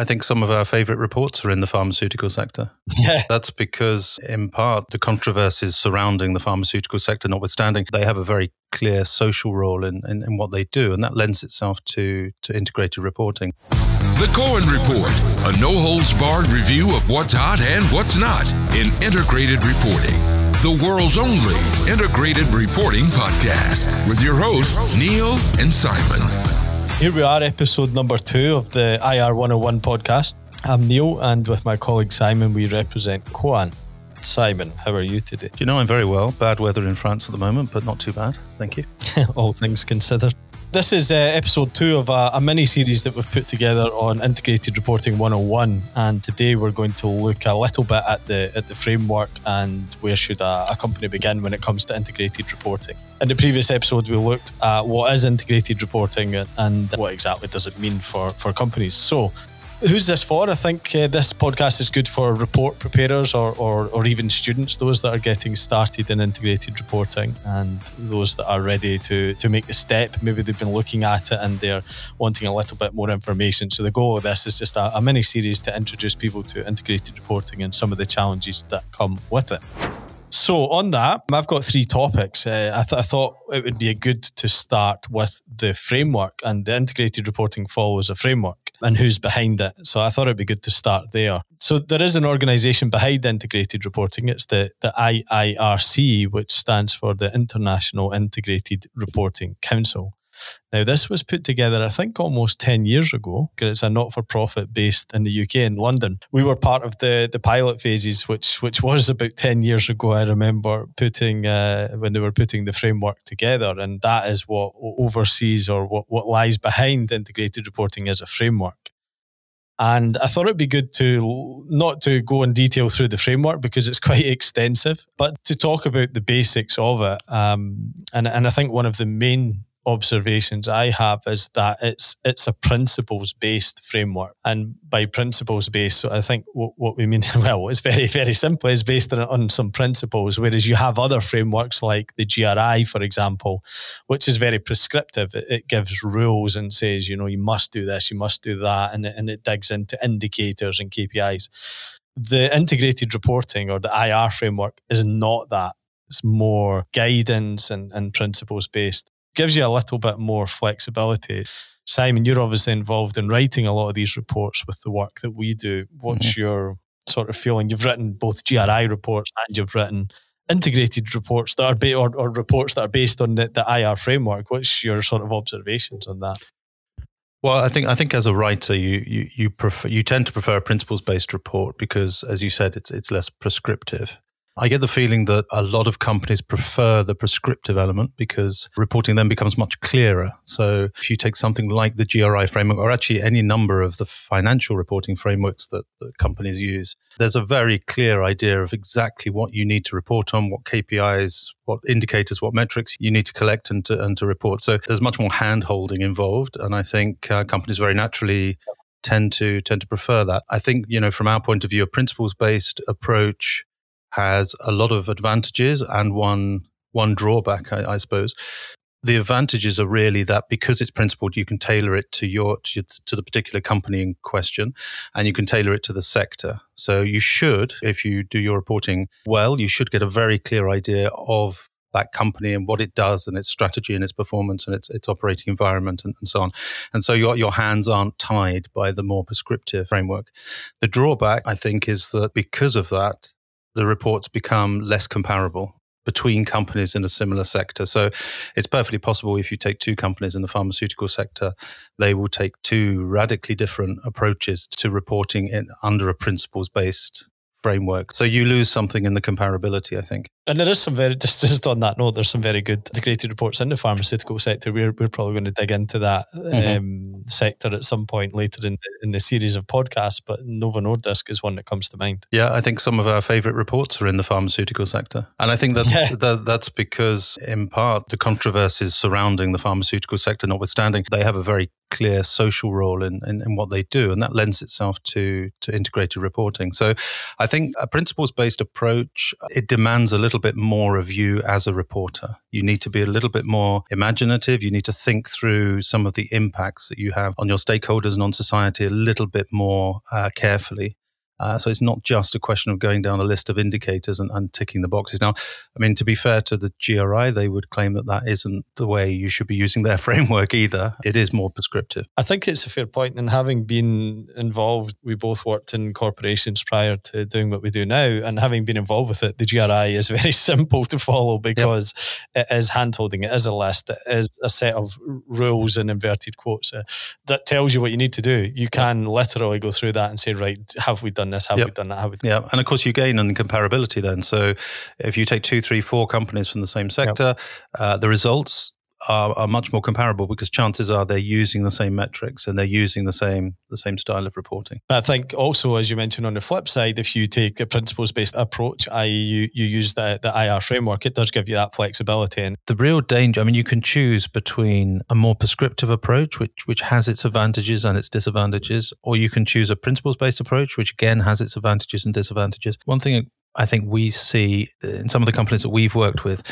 I think some of our favorite reports are in the pharmaceutical sector. Yeah. That's because, in part, the controversies surrounding the pharmaceutical sector notwithstanding, they have a very clear social role in, in, in what they do, and that lends itself to, to integrated reporting. The Cohen Report, a no holds barred review of what's hot and what's not in integrated reporting. The world's only integrated reporting podcast with your hosts, Neil and Simon. Here we are, episode number two of the IR 101 podcast. I'm Neil, and with my colleague Simon, we represent Cohen. Simon, how are you today? You know I'm very well? Bad weather in France at the moment, but not too bad. Thank you. All things considered. This is uh, episode two of a, a mini series that we've put together on Integrated Reporting 101. And today we're going to look a little bit at the at the framework and where should a, a company begin when it comes to integrated reporting. In the previous episode, we looked at what is integrated reporting and, and what exactly does it mean for, for companies. So, Who's this for? I think uh, this podcast is good for report preparers or, or, or even students, those that are getting started in integrated reporting and those that are ready to, to make the step. Maybe they've been looking at it and they're wanting a little bit more information. So, the goal of this is just a, a mini series to introduce people to integrated reporting and some of the challenges that come with it. So, on that, I've got three topics. Uh, I, th- I, thought it would be good to start with the framework, and the integrated reporting follows a framework and who's behind it. So, I thought it'd be good to start there. So, there is an organization behind integrated reporting. It's the, the IIRC, which stands for the International Integrated Reporting Council. Now, this was put together, I think, almost 10 years ago, because it's a not for profit based in the UK in London. We were part of the, the pilot phases, which which was about 10 years ago. I remember putting, uh, when they were putting the framework together. And that is what oversees or what, what lies behind integrated reporting as a framework. And I thought it'd be good to not to go in detail through the framework because it's quite extensive, but to talk about the basics of it. Um, and, and I think one of the main observations I have is that it's it's a principles based framework, and by principles based, so I think what, what we mean well, it's very very simple. It's based on, on some principles, whereas you have other frameworks like the GRI, for example, which is very prescriptive. It, it gives rules and says you know you must do this, you must do that, and and it digs into indicators and KPIs. The integrated reporting or the IR framework is not that. It's more guidance and, and principles based gives you a little bit more flexibility. Simon, you're obviously involved in writing a lot of these reports with the work that we do. What's mm-hmm. your sort of feeling? You've written both GRI reports and you've written integrated reports that are ba- or, or reports that are based on the, the IR framework. What's your sort of observations on that? Well, I think I think as a writer, you you you prefer you tend to prefer a principles based report because, as you said, it's it's less prescriptive. I get the feeling that a lot of companies prefer the prescriptive element because reporting then becomes much clearer. So if you take something like the GRI framework or actually any number of the financial reporting frameworks that, that companies use, there's a very clear idea of exactly what you need to report on, what KPIs, what indicators, what metrics you need to collect and to, and to report. So there's much more hand holding involved. And I think uh, companies very naturally tend to tend to prefer that. I think, you know, from our point of view, a principles based approach has a lot of advantages and one one drawback, I, I, suppose. The advantages are really that because it's principled, you can tailor it to your to, to the particular company in question, and you can tailor it to the sector. So you should, if you do your reporting well, you should get a very clear idea of that company and what it does and its strategy and its performance and its, its operating environment and, and, so on. And so your, your hands aren't tied by the more prescriptive framework. The drawback, I think, is that because of that, the reports become less comparable between companies in a similar sector. So it's perfectly possible if you take two companies in the pharmaceutical sector, they will take two radically different approaches to reporting in under a principles based framework. So you lose something in the comparability, I think. And there is some very just just on that note, there's some very good integrated reports in the pharmaceutical sector. We're we're probably going to dig into that mm-hmm. um, sector at some point later in the, in the series of podcasts. But Novo Nordisk is one that comes to mind. Yeah, I think some of our favourite reports are in the pharmaceutical sector, and I think that's yeah. that, that's because in part the controversies surrounding the pharmaceutical sector, notwithstanding, they have a very clear social role in, in, in, what they do, and that lends itself to to integrated reporting. So, I think a principles based approach it demands a little little bit more of you as a reporter. You need to be a little bit more imaginative. You need to think through some of the impacts that you have on your stakeholders and on society a little bit more uh, carefully. Uh, so it's not just a question of going down a list of indicators and, and, ticking the boxes. Now, I mean, to be fair to the GRI, they would claim that that isn't the way you should be using their framework either. It is more prescriptive. I think it's a fair point. And having been involved, we both worked in corporations prior to doing what we do now. And having been involved with it, the GRI is very simple to follow because yep. it is handholding, it is a list, it is a set of rules in inverted quotes uh, that tells you what you need to do. You can literally go through that and say, right, have we done done this? Have yep. we done that? Have we yeah, and of course you gain on comparability then. So if you take two, three, four companies from the same sector, yep. uh, the results are, are, much more comparable because chances are they're using the same metrics and they're using the same the same style of reporting. I think also, as you mentioned on the flip side, if you take a principles based approach, i.e., you, you use the, the IR framework, it does give you that flexibility. And the real danger, I mean, you can choose between a more prescriptive approach, which which has its advantages and its disadvantages, or you can choose a principles based approach, which again has its advantages and disadvantages. One thing I think we see in some of the companies that we've worked with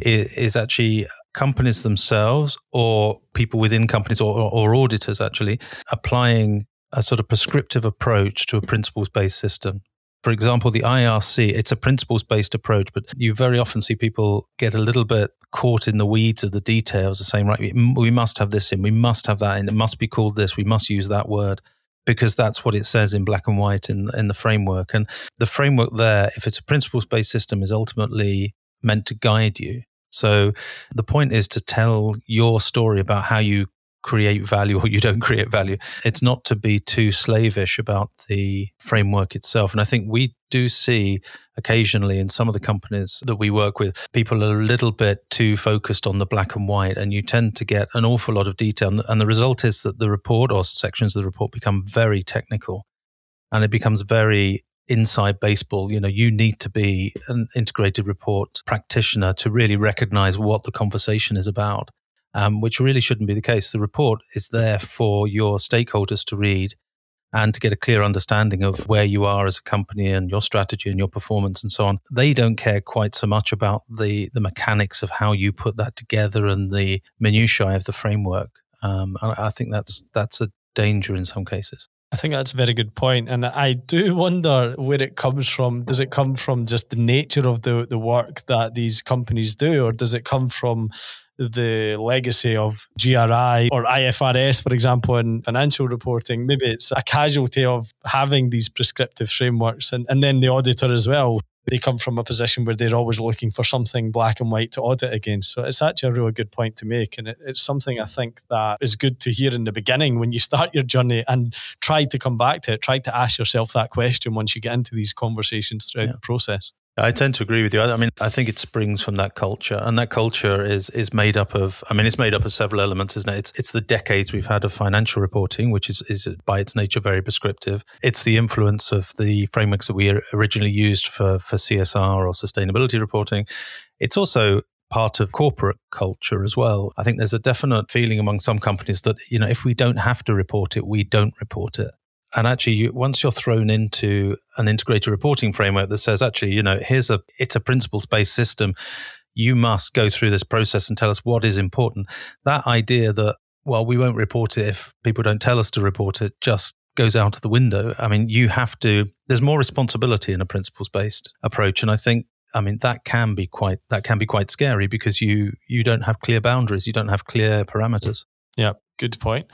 is, is actually companies themselves or people within companies or, or, auditors actually applying a sort of prescriptive approach to a principles based system. For example, the IRC, it's a principles based approach, but you very often see people get a little bit caught in the weeds of the details of saying, right, we must have this in, we must have that in, it must be called this, we must use that word because that's what it says in black and white in, in the framework. And the framework there, if it's a principles based system, is ultimately meant to guide you. So the point is to tell your story about how you create value or you don't create value. It's not to be too slavish about the framework itself. And I think we do see occasionally in some of the companies that we work with, people are a little bit too focused on the black and white, and you tend to get an awful lot of detail. And the result is that the report or sections of the report become very technical and it becomes very inside baseball, you know, you need to be an integrated report practitioner to really recognize what the conversation is about, um, which really shouldn't be the case. The report is there for your stakeholders to read and to get a clear understanding of where you are as a company and your strategy and your performance and so on. They don't care quite so much about the, the mechanics of how you put that together and the minutiae of the framework. Um, I think that's that's a danger in some cases. I think that's a very good point, and I do wonder where it comes from. Does it come from just the nature of the the work that these companies do, or does it come from the legacy of GRI or IFRS, for example, in financial reporting? Maybe it's a casualty of having these prescriptive frameworks, and, and then the auditor as well they come from a position where they're always looking for something black and white to audit against. So it's actually a really good point to make. And it, it's something I think that is good to hear in the beginning when you start your journey and try to come back to it. Try to ask yourself that question once you get into these conversations throughout yeah. the process. I tend to agree with you. I mean, I think it springs from that culture, and that culture is is made up of. I mean, it's made up of several elements, isn't it? It's it's the decades we've had of financial reporting, which is is by its nature very prescriptive. It's the influence of the frameworks that we originally used for for CSR or sustainability reporting. It's also part of corporate culture as well. I think there's a definite feeling among some companies that you know if we don't have to report it, we don't report it and actually you, once you're thrown into an integrated reporting framework that says actually you know here's a it's a principles based system. You must go through this process and tell us what is important. That idea that well we won't report it if people don't tell us to report it just goes out of the window. I mean you have to there's more responsibility in a principles based approach. And i think I mean that can be quite that can be quite scary because you you don't have clear boundaries, you don't have clear parameters. Yeah, good point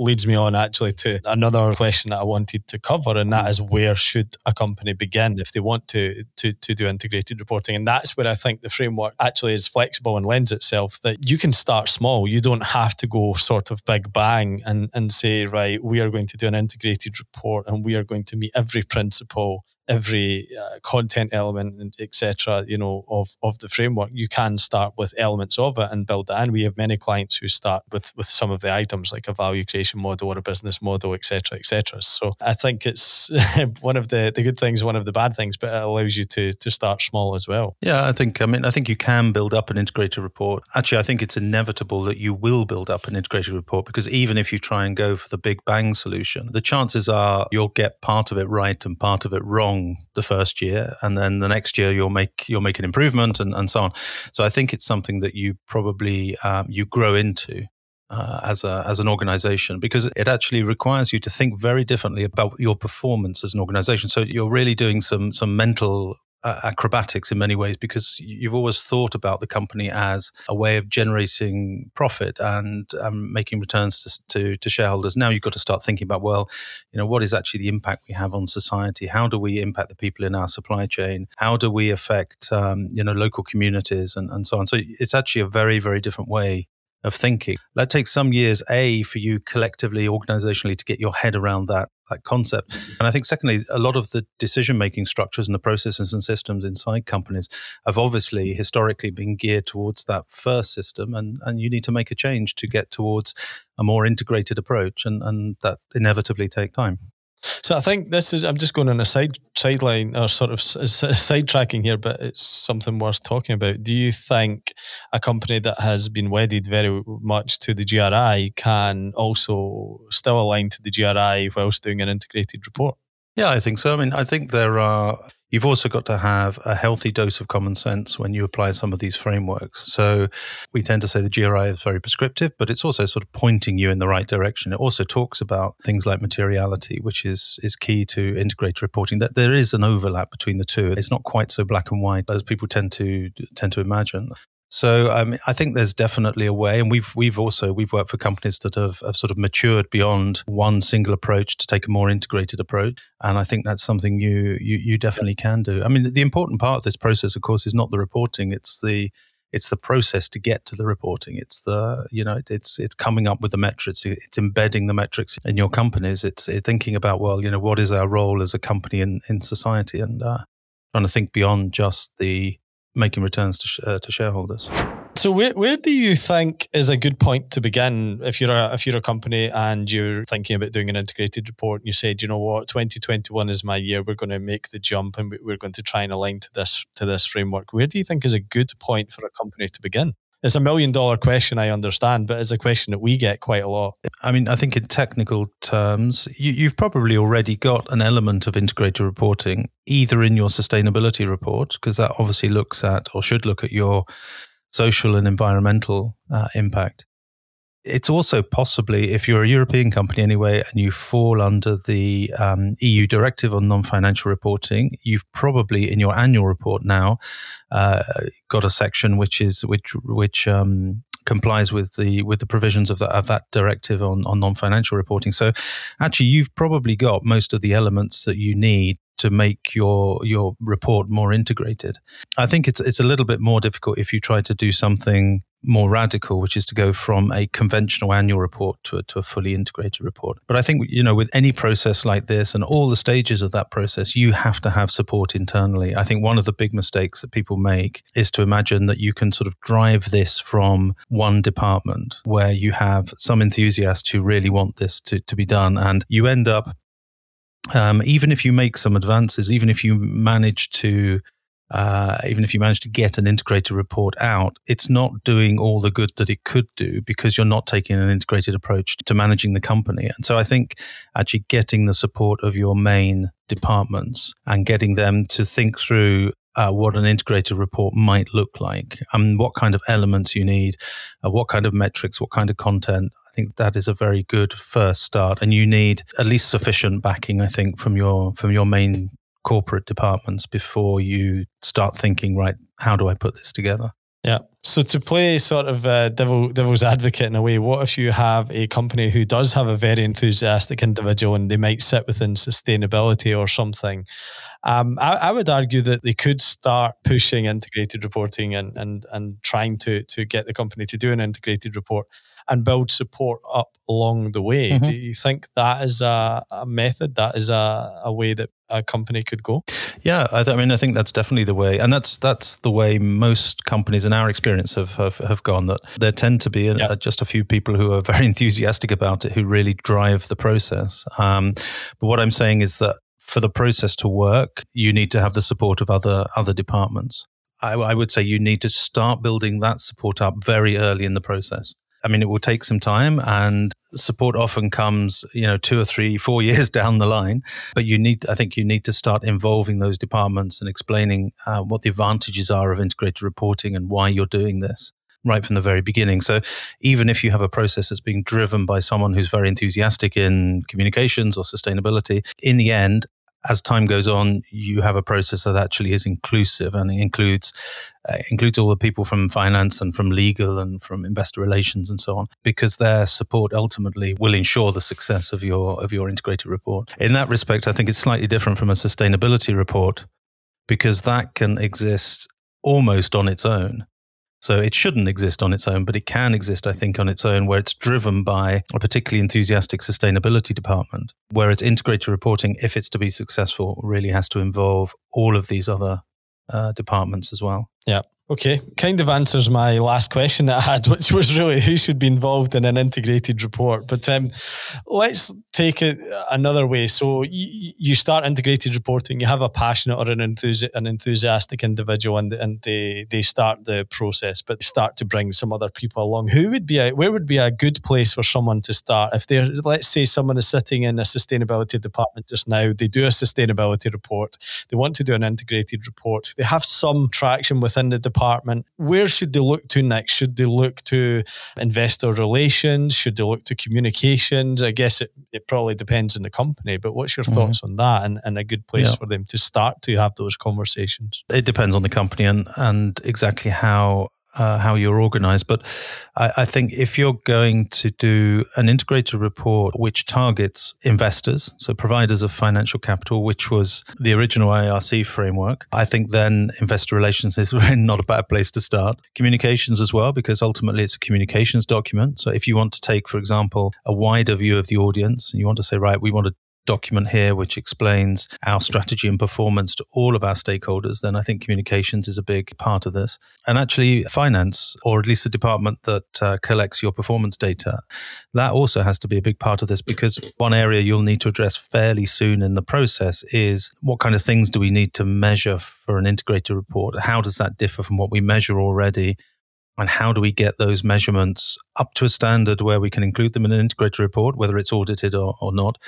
leads me on actually to another question that I wanted to cover, and that is where should a company begin if they want to to to do integrated reporting? And that's where I think the framework actually is flexible and lends itself that you can start small. You don't have to go sort of big bang and and say, right, we are going to do an integrated report and we are going to meet every principle every uh, content element etc you know of of the framework. You can start with elements of it and build that in. We have many clients who start with with some of the items like a value creation model or a business model etc etc so i think it's one of the the good things one of the bad things but it allows you to to start small as well. Yeah i think i mean i think you can build up an integrated report. Actually i think it's inevitable that you will build up an integrated report because even if you try and go for the big bang solution the chances are you'll get part of it right and part of it wrong wrong the first year, and then the next year you'll make you'll make an improvement, and, and so on. So I think it's something that you probably um, you grow into. Uh, as a as an organization because it actually requires you to think very differently about your performance as an organization so you're really doing some some mental uh, acrobatics in many ways because you've always thought about the company as a way of generating profit and um, making returns to, to, to, shareholders. Now you've got to start thinking about, well, you know, what is actually the impact we have on society? How do we impact the people in our supply chain? How do we affect, um, you know, local communities and, and so on? So it's actually a very, very different way of thinking. That takes some years, A, for you collectively, organizationally, to get your head around that, that concept. And I think, secondly, a lot of the decision making structures and the processes and systems inside companies have obviously historically been geared towards that first system. And, and you need to make a change to get towards a more integrated approach. And, and that inevitably take time. So I think this is. I'm just going on a side sideline or sort of sidetracking here, but it's something worth talking about. Do you think a company that has been wedded very much to the GRI can also still align to the GRI whilst doing an integrated report? Yeah, I think so. I mean, I think there are You've also got to have a healthy dose of common sense when you apply some of these frameworks. So we tend to say the GRI is very prescriptive, but it's also sort of pointing you in the right direction. It also talks about things like materiality, which is is key to integrated reporting. That there is an overlap between the two. It's not quite so black and white as people tend to tend to imagine. So um, I think there's definitely a way, and we've we've also we've worked for companies that have, have sort of matured beyond one single approach to take a more integrated approach, and I think that's something you you, you definitely can do. I mean, the important part of this process, of course, is not the reporting; it's the it's the process to get to the reporting. It's the you know it's it's coming up with the metrics. It's embedding the metrics in your companies. It's thinking about well, you know, what is our role as a company in in society, and uh, trying to think beyond just the making returns to, sh- uh, to shareholders. So where, where do you think is a good point to begin if you're a if you're a company and you're thinking about doing an integrated report and you said, you know what, 2021 is my year, we're going to make the jump and we're going to try and align to this to this framework. Where do you think is a good point for a company to begin? It's a million dollar question, I understand, but it's a question that we get quite a lot. I mean, I think in technical terms, you, have probably already got an element of integrated reporting, either in your sustainability report, because that obviously looks at or should look at your social and environmental uh, impact it's also possibly, if you're a European company anyway, and you fall under the um, EU directive on non-financial reporting, you've probably in your annual report now uh, got a section which is which which um, complies with the with the provisions of, the, of that directive on, on non-financial reporting. So, actually, you've probably got most of the elements that you need to make your your report more integrated. I think it's it's a little bit more difficult if you try to do something more radical, which is to go from a conventional annual report to a, to a fully integrated report. But I think, you know, with any process like this and all the stages of that process, you have to have support internally. I think one of the big mistakes that people make is to imagine that you can sort of drive this from one department where you have some enthusiasts who really want this to, to be done. And you end up um, even if you make some advances, even if you manage to uh, even if you manage to get an integrated report out, it's not doing all the good that it could do because you're not taking an integrated approach to managing the company. And so I think actually getting the support of your main departments and getting them to think through uh, what an integrated report might look like and what kind of elements you need, uh, what kind of metrics, what kind of content. I think that is a very good first start, and you need at least sufficient backing. I think from your from your main corporate departments before you start thinking, right, how do I put this together? Yeah. So to play sort of uh, devil devil's advocate in a way, what if you have a company who does have a very enthusiastic individual and they might sit within sustainability or something? Um, I, I, would argue that they could start pushing integrated reporting and and and trying to to get the company to do an integrated report and build support up along the way. Mm-hmm. Do you think that is a, a method? That is a, a way that a company could go? Yeah, I, th- I, mean, I think that's definitely the way, and that's that's the way most companies, in our experience, have have, have gone. That there tend to be a, yeah. just a few people who are very enthusiastic about it, who really drive the process. Um, but what I'm saying is that for the process to work, you need to have the support of other other departments. I, I would say you need to start building that support up very early in the process I mean, it will take some time and support often comes, you know, two or three, four years down the line. But you need, I think you need to start involving those departments and explaining uh, what the advantages are of integrated reporting and why you're doing this right from the very beginning. So even if you have a process that's being driven by someone who's very enthusiastic in communications or sustainability, in the end, as time goes on, you have a process that actually is inclusive and includes uh, includes all the people from finance and from legal and from investor relations and so on, because their support ultimately will ensure the success of your of your integrated report. In that respect, I think it's slightly different from a sustainability report because that can exist almost on its own. So it shouldn't exist on its own, but it can exist, I think, on its own, where it's driven by a particularly enthusiastic sustainability department. Whereas integrated reporting, if it's to be successful, really has to involve all of these other uh, departments as well. Yeah. Okay, kind of answers my last question that I had, which was really who should be involved in an integrated report. But um, let's take it another way. So you, you start integrated reporting, you have a passionate or an, an enthusiastic individual, and, and they they start the process, but start to bring some other people along. Who would be a where would be a good place for someone to start if they're let's say someone is sitting in a sustainability department just now, they do a sustainability report, they want to do an integrated report, they have some traction within the department department, where should they look to next? Should they look to investor relations? Should they look to communications? I guess it, it probably depends on the company, but what's your mm-hmm. thoughts on that and, and a good place yeah. for them to start to have those conversations? It depends on the company and, and exactly how uh, how you're organized. But I, I, think if you're going to do an integrated report which targets investors, so providers of financial capital, which was the original IRC framework, I think then investor relations is not a bad place to start. Communications as well, because ultimately it's a communications document. So if you want to take, for example, a wider view of the audience, and you want to say, right, we want to document here which explains our strategy and performance to all of our stakeholders, then I think communications is a big part of this. And actually, finance, or at least the department that uh, collects your performance data, that also has to be a big part of this because one area you'll need to address fairly soon in the process is what kind of things do we need to measure for an integrated report? How does that differ from what we measure already? And how do we get those measurements up to a standard where we can include them in an integrated report, whether it's audited or, or not?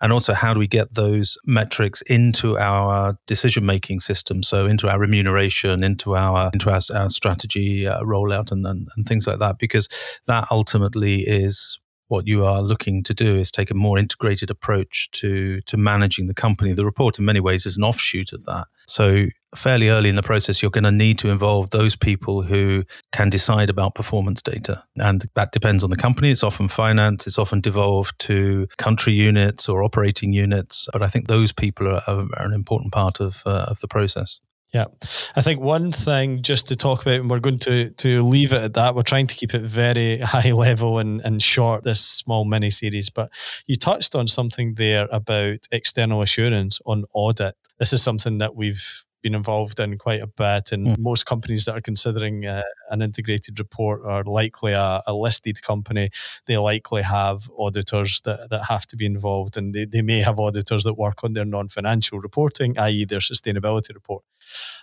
And also, how do we get those metrics into our decision making system? So, into our remuneration, into our into our, our strategy uh, rollout, and, and, and things like that, because that ultimately is what you are looking to do is take a more integrated approach to to managing the company. The report, in many ways, is an offshoot of that. So, fairly early in the process, you're going to need to involve those people who can decide about performance data, and that depends on the company. It's often finance. It's often devolved to country units or operating units. But I think those people are, are an important part of uh, of the process. Yeah, I think one thing just to talk about, and we're going to to leave it at that. We're trying to keep it very high level and, and short, this small mini series. But you touched on something there about external assurance on audit. This is something that we've been involved in quite a bit, and mm. most companies that are considering uh, an integrated report are likely a, a, listed company. They likely have auditors that, that have to be involved, and they, they may have auditors that work on their non financial reporting, i.e., their sustainability report.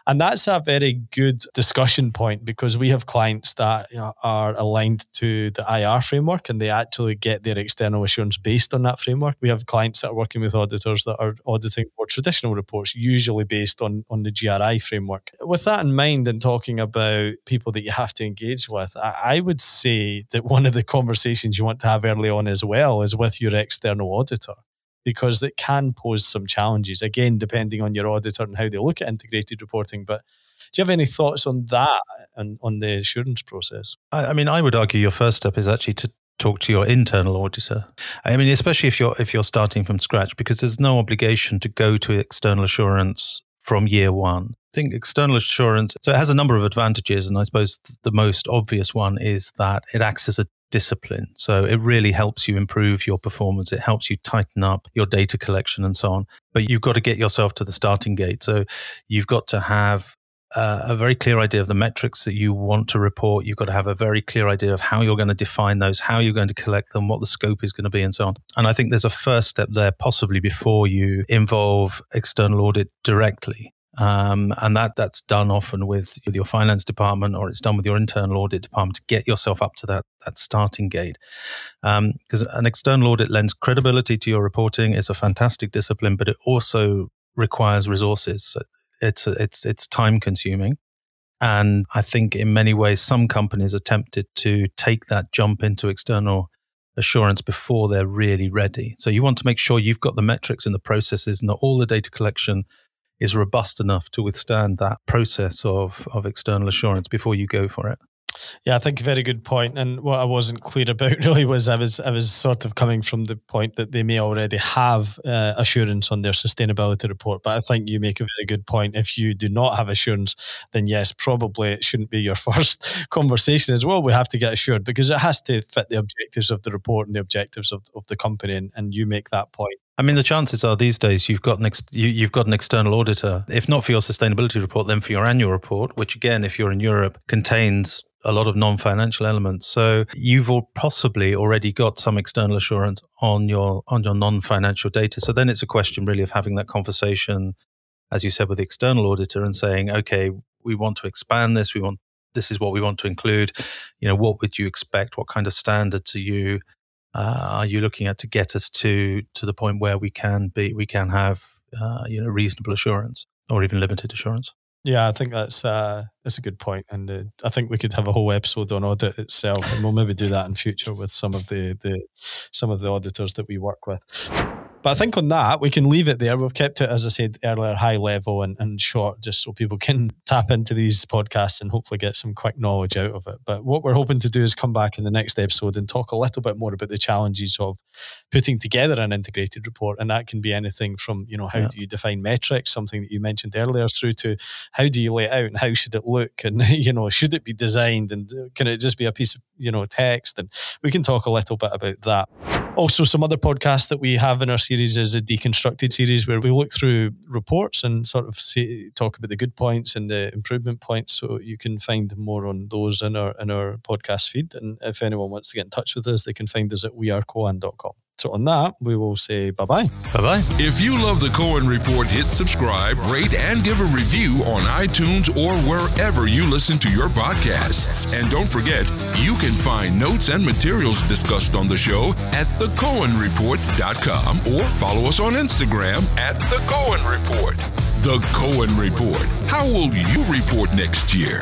And that's a very good discussion point because we have clients that are aligned to the IR framework and they actually get their external assurance based on that framework. We have clients that are working with auditors that are auditing more traditional reports, usually based on, on the GRI framework. With that in mind, and talking about people that you have to engage with, I, I would say that one of the conversations you want to have early on as well is with your external auditor because it can pose some challenges, again, depending on your auditor and how they look at integrated reporting. But do you have any thoughts on that and on the assurance process? I, I mean, I would argue your first step is actually to talk to your internal auditor. I mean, especially if you're if you're starting from scratch, because there's no obligation to go to external assurance from year one. I think external assurance, so it has a number of advantages. And I suppose the most obvious one is that it acts as a discipline. So it really helps you improve your performance. It helps you tighten up your data collection and so on. But you've got to get yourself to the starting gate. So you've got to have uh, a very clear idea of the metrics that you want to report. You've got to have a very clear idea of how you're going to define those, how you're going to collect them, what the scope is going to be, and so on. And I think there's a first step there, possibly before you involve external audit directly. Um, and that that's done often with, with your finance department or it's done with your internal audit department to get yourself up to that that starting gate. Because um, an external audit lends credibility to your reporting. It's a fantastic discipline, but it also requires resources. It's it's it's time consuming. And I think in many ways, some companies are tempted to take that jump into external assurance before they're really ready. So you want to make sure you've got the metrics and the processes and all the data collection is robust enough to withstand that process of, of external assurance before you go for it. Yeah, I think a very good point. And what I wasn't clear about really was I was I was sort of coming from the point that they may already have uh, assurance on their sustainability report. But I think you make a very good point. If you do not have assurance, then yes, probably it shouldn't be your first conversation as well. We have to get assured because it has to fit the objectives of the report and the objectives of, of the company. And, and you make that point. I mean, the chances are these days you've got an ex- you, have got an external auditor, if not for your sustainability report, then for your annual report, which again, if you're in Europe, contains a lot of non-financial elements. So you've possibly already got some external assurance on your on your non-financial data. So then it's a question really of having that conversation, as you said, with the external auditor and saying, okay, we want to expand this. We want this is what we want to include. You know, what would you expect? What kind of standards are you uh, are you looking at to get us to to the point where we can be we can have uh, you know reasonable assurance or even limited assurance? Yeah, I think that's uh, that's a good point, and uh, I think we could have a whole episode on audit itself, and we'll maybe do that in future with some of the, the some of the auditors that we work with. But I think on that, we can leave it there. We've kept it, as I said earlier, high level and, and short, just so people can tap into these podcasts and hopefully get some quick knowledge out of it. But what we're hoping to do is come back in the next episode and talk a little bit more about the challenges of putting together an integrated report. And that can be anything from, you know, how yeah. do you define metrics, something that you mentioned earlier, through to how do you lay it out and how should it look? And, you know, should it be designed and uh, can it just be a piece of, you know, text? And we can talk a little bit about that. Also, some other podcasts that we have in our series is a deconstructed series where we look through reports and sort of see, talk about the good points and the improvement points. So you can find more on those in our in our podcast feed. And if anyone wants to get in touch with us, they can find us at wearecoan.com. So on that, we will say bye bye. Bye bye. If you love the Cohen Report, hit subscribe, rate, and give a review on iTunes or wherever you listen to your podcasts. And don't forget, you can find notes and materials discussed on the show at thecohenreport.com or follow us on Instagram at The Cohen Report. The Cohen Report. How will you report next year?